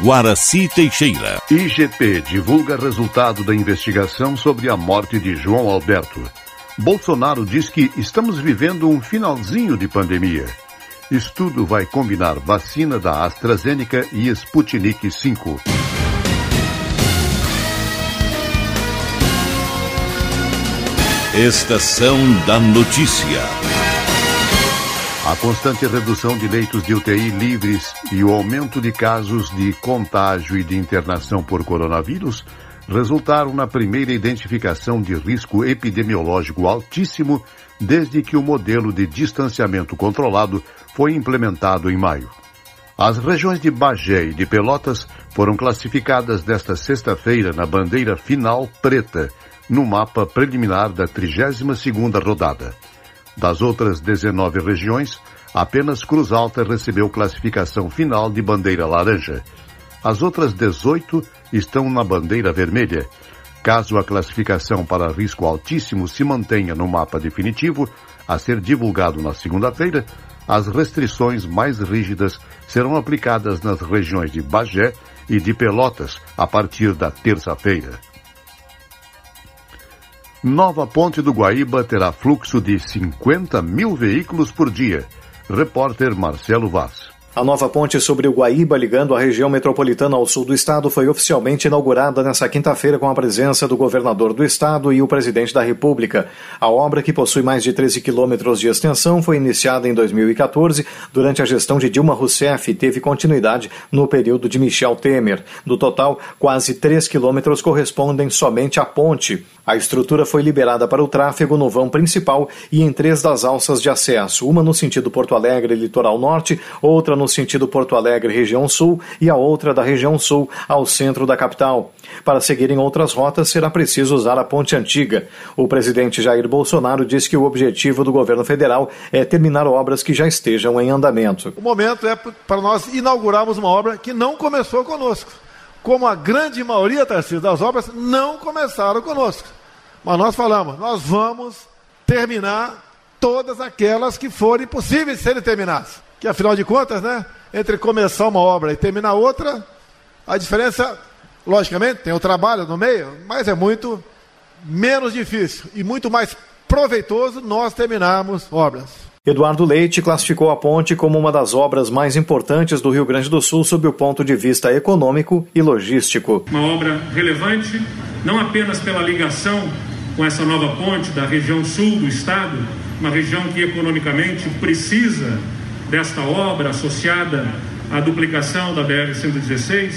Guaraci Teixeira. IGP divulga resultado da investigação sobre a morte de João Alberto. Bolsonaro diz que estamos vivendo um finalzinho de pandemia. Estudo vai combinar vacina da AstraZeneca e Sputnik 5. Estação da Notícia. A constante redução de leitos de UTI livres e o aumento de casos de contágio e de internação por coronavírus resultaram na primeira identificação de risco epidemiológico altíssimo desde que o modelo de distanciamento controlado foi implementado em maio. As regiões de Bagé e de Pelotas foram classificadas nesta sexta-feira na bandeira final preta, no mapa preliminar da 32ª rodada. Das outras 19 regiões, apenas Cruz Alta recebeu classificação final de bandeira laranja. As outras 18 estão na bandeira vermelha. Caso a classificação para risco altíssimo se mantenha no mapa definitivo, a ser divulgado na segunda-feira, as restrições mais rígidas serão aplicadas nas regiões de Bagé e de Pelotas a partir da terça-feira. Nova Ponte do Guaíba terá fluxo de 50 mil veículos por dia. Repórter Marcelo Vaz. A nova ponte sobre o Guaíba, ligando a região metropolitana ao sul do estado, foi oficialmente inaugurada nesta quinta-feira com a presença do governador do estado e o presidente da República. A obra, que possui mais de 13 quilômetros de extensão, foi iniciada em 2014 durante a gestão de Dilma Rousseff e teve continuidade no período de Michel Temer. Do total, quase 3 quilômetros correspondem somente à ponte. A estrutura foi liberada para o tráfego no vão principal e em três das alças de acesso, uma no sentido Porto Alegre, litoral norte, outra no sentido Porto Alegre, região sul, e a outra da região sul ao centro da capital. Para seguirem outras rotas, será preciso usar a ponte antiga. O presidente Jair Bolsonaro disse que o objetivo do governo federal é terminar obras que já estejam em andamento. O momento é para nós inaugurarmos uma obra que não começou conosco. Como a grande maioria, das obras não começaram conosco. Mas nós falamos, nós vamos terminar todas aquelas que forem possíveis de serem terminadas. Que afinal de contas, né, entre começar uma obra e terminar outra, a diferença, logicamente, tem o trabalho no meio, mas é muito menos difícil e muito mais proveitoso nós terminarmos obras. Eduardo Leite classificou a ponte como uma das obras mais importantes do Rio Grande do Sul sob o ponto de vista econômico e logístico. Uma obra relevante, não apenas pela ligação com essa nova ponte da região sul do estado, uma região que economicamente precisa desta obra associada à duplicação da BR-116,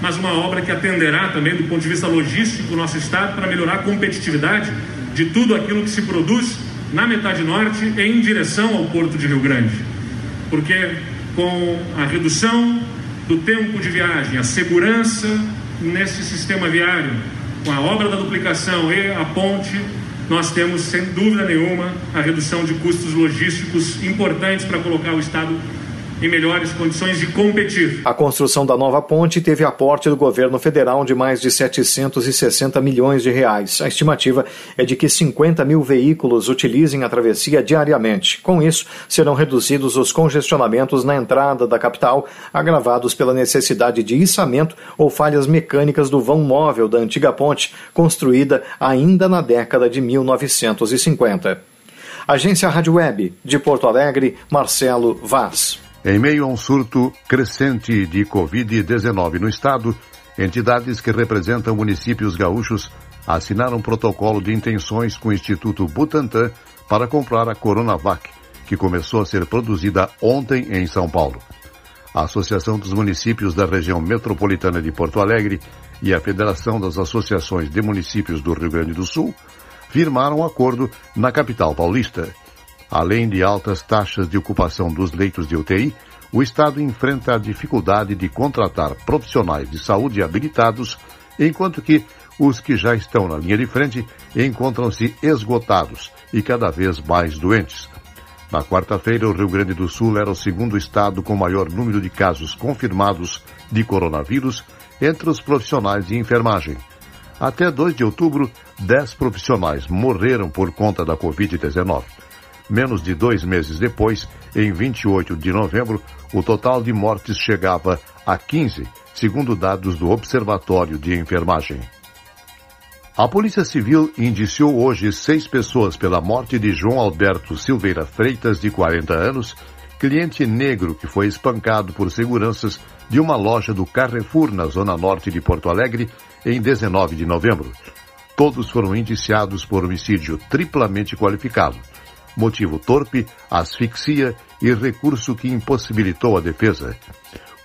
mas uma obra que atenderá também do ponto de vista logístico o nosso estado para melhorar a competitividade de tudo aquilo que se produz na metade norte em direção ao porto de Rio Grande. Porque com a redução do tempo de viagem, a segurança nesse sistema viário, com a obra da duplicação e a ponte, nós temos, sem dúvida nenhuma, a redução de custos logísticos importantes para colocar o Estado em melhores condições de competir. A construção da nova ponte teve aporte do governo federal de mais de 760 milhões de reais. A estimativa é de que 50 mil veículos utilizem a travessia diariamente. Com isso, serão reduzidos os congestionamentos na entrada da capital, agravados pela necessidade de içamento ou falhas mecânicas do vão móvel da antiga ponte, construída ainda na década de 1950. Agência Rádio Web, de Porto Alegre, Marcelo Vaz. Em meio a um surto crescente de Covid-19 no estado, entidades que representam municípios gaúchos assinaram um protocolo de intenções com o Instituto Butantan para comprar a Coronavac, que começou a ser produzida ontem em São Paulo. A Associação dos Municípios da Região Metropolitana de Porto Alegre e a Federação das Associações de Municípios do Rio Grande do Sul firmaram um acordo na capital paulista. Além de altas taxas de ocupação dos leitos de UTI, o Estado enfrenta a dificuldade de contratar profissionais de saúde habilitados, enquanto que os que já estão na linha de frente encontram-se esgotados e cada vez mais doentes. Na quarta-feira, o Rio Grande do Sul era o segundo estado com maior número de casos confirmados de coronavírus entre os profissionais de enfermagem. Até 2 de outubro, 10 profissionais morreram por conta da Covid-19. Menos de dois meses depois, em 28 de novembro, o total de mortes chegava a 15, segundo dados do Observatório de Enfermagem. A Polícia Civil indiciou hoje seis pessoas pela morte de João Alberto Silveira Freitas, de 40 anos, cliente negro que foi espancado por seguranças de uma loja do Carrefour na zona norte de Porto Alegre em 19 de novembro. Todos foram indiciados por homicídio triplamente qualificado. Motivo torpe, asfixia e recurso que impossibilitou a defesa.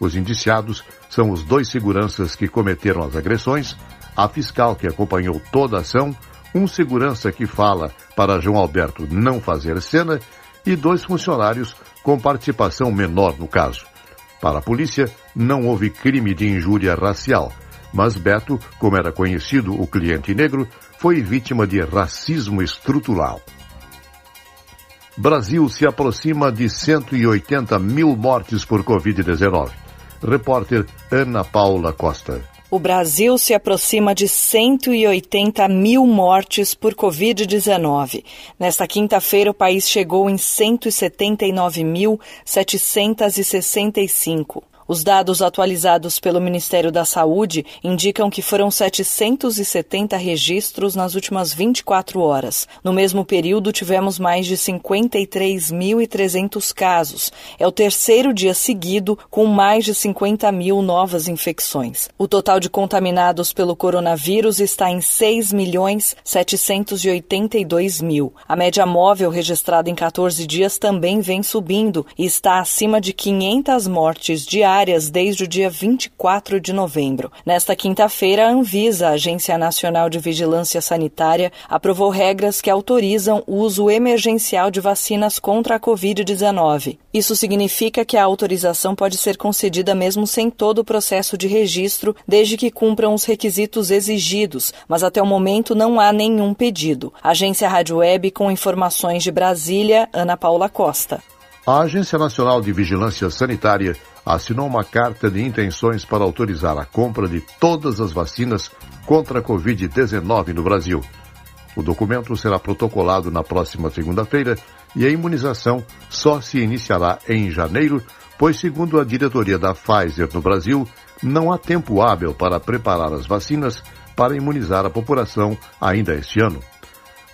Os indiciados são os dois seguranças que cometeram as agressões, a fiscal que acompanhou toda a ação, um segurança que fala para João Alberto não fazer cena e dois funcionários com participação menor no caso. Para a polícia, não houve crime de injúria racial, mas Beto, como era conhecido o cliente negro, foi vítima de racismo estrutural. Brasil se aproxima de 180 mil mortes por Covid-19. Repórter Ana Paula Costa. O Brasil se aproxima de 180 mil mortes por Covid-19. Nesta quinta-feira, o país chegou em 179.765. Os dados atualizados pelo Ministério da Saúde indicam que foram 770 registros nas últimas 24 horas. No mesmo período, tivemos mais de 53.300 casos. É o terceiro dia seguido com mais de 50 mil novas infecções. O total de contaminados pelo coronavírus está em 6 milhões 782 mil. A média móvel registrada em 14 dias também vem subindo e está acima de 500 mortes diárias diárias desde o dia 24 de novembro. Nesta quinta-feira, a Anvisa, Agência Nacional de Vigilância Sanitária, aprovou regras que autorizam o uso emergencial de vacinas contra a Covid-19. Isso significa que a autorização pode ser concedida mesmo sem todo o processo de registro, desde que cumpram os requisitos exigidos, mas até o momento não há nenhum pedido. Agência Rádio Web com informações de Brasília, Ana Paula Costa. A Agência Nacional de Vigilância Sanitária assinou uma carta de intenções para autorizar a compra de todas as vacinas contra a Covid-19 no Brasil. O documento será protocolado na próxima segunda-feira e a imunização só se iniciará em janeiro, pois, segundo a diretoria da Pfizer no Brasil, não há tempo hábil para preparar as vacinas para imunizar a população ainda este ano.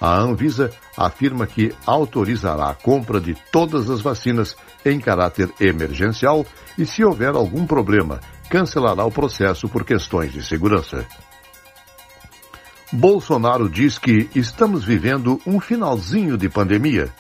A Anvisa afirma que autorizará a compra de todas as vacinas em caráter emergencial e, se houver algum problema, cancelará o processo por questões de segurança. Bolsonaro diz que estamos vivendo um finalzinho de pandemia.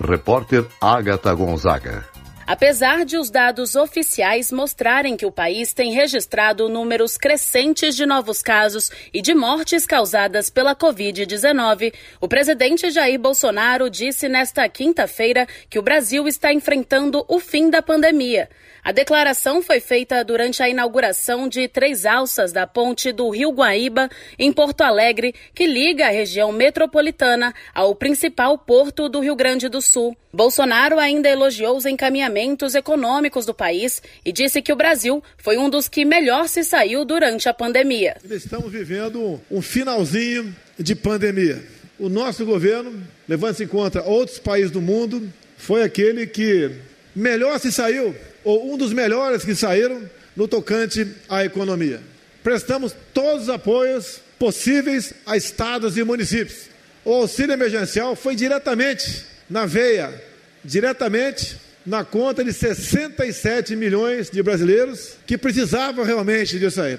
Repórter Agatha Gonzaga. Apesar de os dados oficiais mostrarem que o país tem registrado números crescentes de novos casos e de mortes causadas pela Covid-19, o presidente Jair Bolsonaro disse nesta quinta-feira que o Brasil está enfrentando o fim da pandemia. A declaração foi feita durante a inauguração de três alças da ponte do Rio Guaíba, em Porto Alegre, que liga a região metropolitana ao principal porto do Rio Grande do Sul. Bolsonaro ainda elogiou os encaminhamentos econômicos do país e disse que o Brasil foi um dos que melhor se saiu durante a pandemia. Estamos vivendo um finalzinho de pandemia. O nosso governo, levando-se em conta outros países do mundo, foi aquele que melhor se saiu ou um dos melhores que saíram no tocante à economia. Prestamos todos os apoios possíveis a estados e municípios. O auxílio emergencial foi diretamente na veia, diretamente na conta de 67 milhões de brasileiros que precisavam realmente disso aí.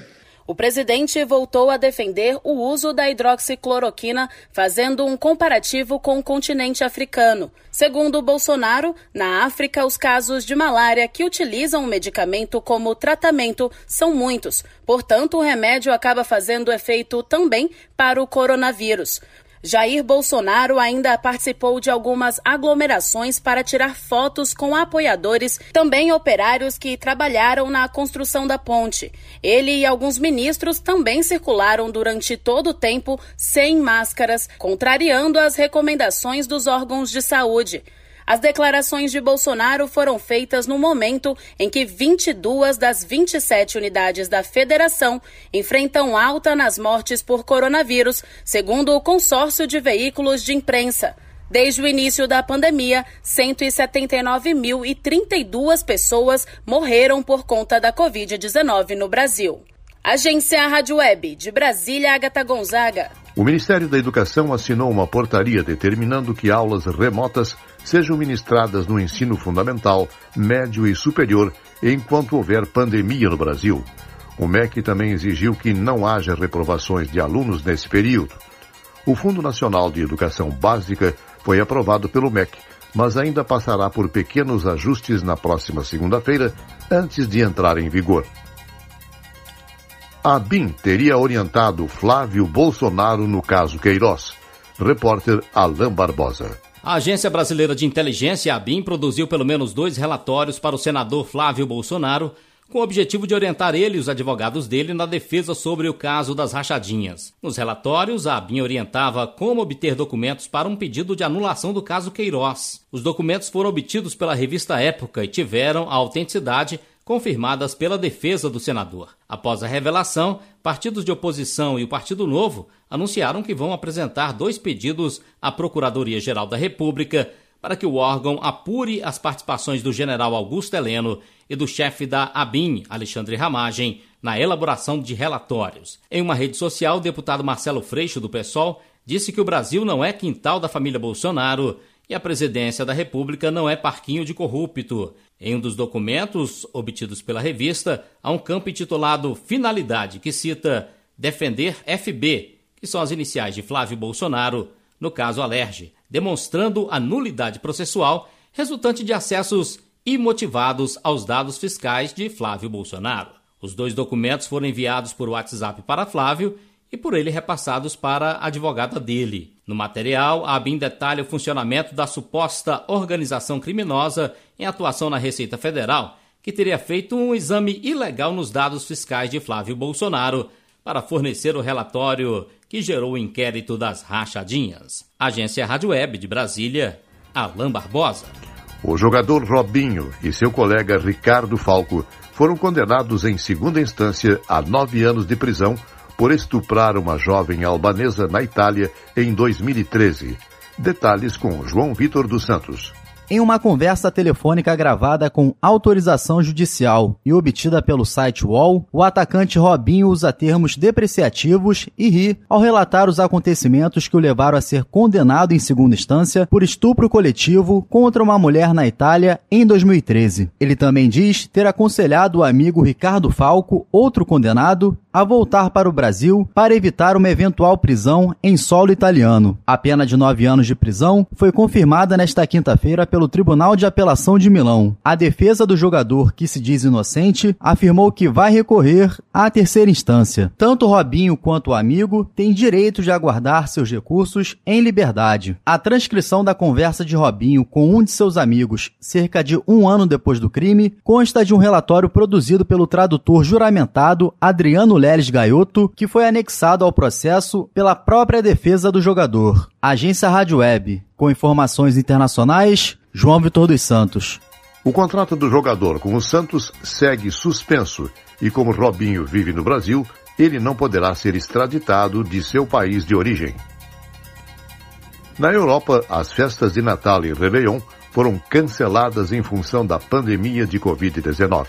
O presidente voltou a defender o uso da hidroxicloroquina, fazendo um comparativo com o continente africano. Segundo Bolsonaro, na África, os casos de malária que utilizam o medicamento como tratamento são muitos. Portanto, o remédio acaba fazendo efeito também para o coronavírus. Jair Bolsonaro ainda participou de algumas aglomerações para tirar fotos com apoiadores, também operários que trabalharam na construção da ponte. Ele e alguns ministros também circularam durante todo o tempo sem máscaras, contrariando as recomendações dos órgãos de saúde. As declarações de Bolsonaro foram feitas no momento em que 22 das 27 unidades da federação enfrentam alta nas mortes por coronavírus, segundo o consórcio de veículos de imprensa. Desde o início da pandemia, 179.032 pessoas morreram por conta da Covid-19 no Brasil. Agência Rádio Web de Brasília, Agatha Gonzaga. O Ministério da Educação assinou uma portaria determinando que aulas remotas sejam ministradas no ensino fundamental, médio e superior enquanto houver pandemia no Brasil. O MEC também exigiu que não haja reprovações de alunos nesse período. O Fundo Nacional de Educação Básica foi aprovado pelo MEC, mas ainda passará por pequenos ajustes na próxima segunda-feira, antes de entrar em vigor. A BIM teria orientado Flávio Bolsonaro no caso Queiroz. Repórter Alain Barbosa. A Agência Brasileira de Inteligência, a BIM, produziu pelo menos dois relatórios para o senador Flávio Bolsonaro com o objetivo de orientar ele e os advogados dele na defesa sobre o caso das rachadinhas. Nos relatórios, a ABIN orientava como obter documentos para um pedido de anulação do caso Queiroz. Os documentos foram obtidos pela revista Época e tiveram a autenticidade confirmadas pela defesa do senador. Após a revelação, partidos de oposição e o Partido Novo anunciaram que vão apresentar dois pedidos à Procuradoria-Geral da República para que o órgão apure as participações do general Augusto Heleno e do chefe da ABIN, Alexandre Ramagem, na elaboração de relatórios. Em uma rede social, o deputado Marcelo Freixo, do PSOL, disse que o Brasil não é quintal da família Bolsonaro e a presidência da República não é parquinho de corrupto. Em um dos documentos obtidos pela revista, há um campo intitulado Finalidade, que cita defender FB, que são as iniciais de Flávio Bolsonaro, no caso Alerge, demonstrando a nulidade processual resultante de acessos imotivados aos dados fiscais de Flávio Bolsonaro. Os dois documentos foram enviados por WhatsApp para Flávio e por ele repassados para a advogada dele. No material, a ABIN detalha o funcionamento da suposta organização criminosa em atuação na Receita Federal, que teria feito um exame ilegal nos dados fiscais de Flávio Bolsonaro para fornecer o relatório que gerou o inquérito das rachadinhas. Agência Rádio Web de Brasília, Alain Barbosa. O jogador Robinho e seu colega Ricardo Falco foram condenados em segunda instância a nove anos de prisão por estuprar uma jovem albanesa na Itália em 2013. Detalhes com João Vitor dos Santos. Em uma conversa telefônica gravada com autorização judicial e obtida pelo site UOL, o atacante Robinho usa termos depreciativos e ri ao relatar os acontecimentos que o levaram a ser condenado em segunda instância por estupro coletivo contra uma mulher na Itália em 2013. Ele também diz ter aconselhado o amigo Ricardo Falco, outro condenado, a voltar para o Brasil para evitar uma eventual prisão em solo italiano. A pena de nove anos de prisão foi confirmada nesta quinta-feira pelo Tribunal de Apelação de Milão. A defesa do jogador, que se diz inocente, afirmou que vai recorrer à terceira instância. Tanto Robinho quanto o amigo têm direito de aguardar seus recursos em liberdade. A transcrição da conversa de Robinho com um de seus amigos, cerca de um ano depois do crime, consta de um relatório produzido pelo tradutor juramentado Adriano Leles Gaioto, que foi anexado ao processo pela própria defesa do jogador. Agência Rádio Web, com informações internacionais, João Vitor dos Santos. O contrato do jogador com o Santos segue suspenso e, como Robinho vive no Brasil, ele não poderá ser extraditado de seu país de origem. Na Europa, as festas de Natal e Réveillon foram canceladas em função da pandemia de Covid-19.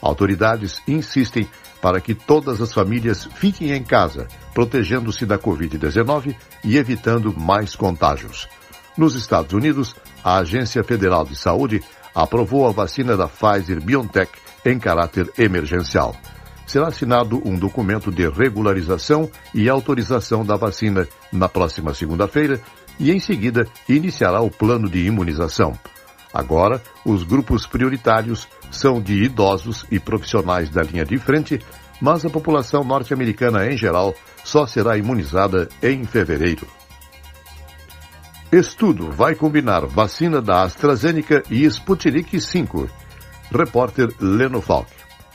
Autoridades insistem para que todas as famílias fiquem em casa, protegendo-se da Covid-19 e evitando mais contágios. Nos Estados Unidos, a Agência Federal de Saúde aprovou a vacina da Pfizer BioNTech em caráter emergencial. Será assinado um documento de regularização e autorização da vacina na próxima segunda-feira e, em seguida, iniciará o plano de imunização. Agora, os grupos prioritários são de idosos e profissionais da linha de frente, mas a população norte-americana em geral só será imunizada em fevereiro. Estudo vai combinar vacina da AstraZeneca e Sputnik V. Repórter Leno Falk.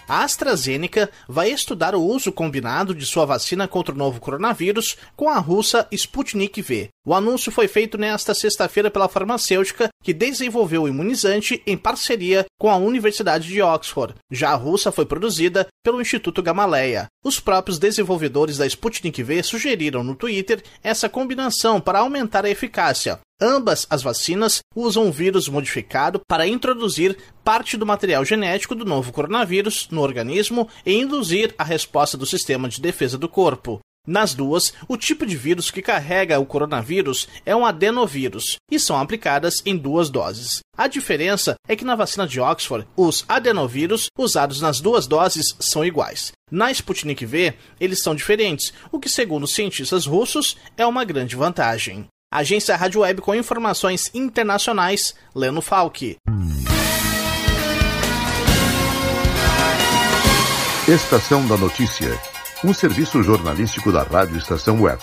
A AstraZeneca vai estudar o uso combinado de sua vacina contra o novo coronavírus com a russa Sputnik V. O anúncio foi feito nesta sexta-feira pela farmacêutica que desenvolveu o imunizante em parceria com a Universidade de Oxford. Já a russa foi produzida pelo Instituto Gamaleya. Os próprios desenvolvedores da Sputnik V sugeriram no Twitter essa combinação para aumentar a eficácia. Ambas as vacinas usam um vírus modificado para introduzir parte do material genético do novo coronavírus no organismo e induzir a resposta do sistema de defesa do corpo. Nas duas, o tipo de vírus que carrega o coronavírus é um adenovírus e são aplicadas em duas doses. A diferença é que na vacina de Oxford, os adenovírus usados nas duas doses são iguais. Na Sputnik V, eles são diferentes, o que, segundo cientistas russos, é uma grande vantagem. Agência Rádio Web com informações internacionais, Leno Falck. Estação da Notícia um serviço jornalístico da Rádio Estação Web.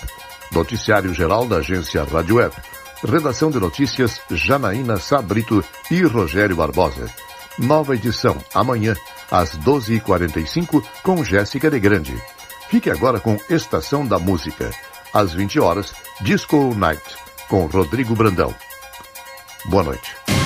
Noticiário geral da agência Rádio Web. Redação de notícias Janaína Sabrito e Rogério Barbosa. Nova edição amanhã às 12h45 com Jéssica de Grande. Fique agora com Estação da Música. Às 20 horas, Disco Night com Rodrigo Brandão. Boa noite.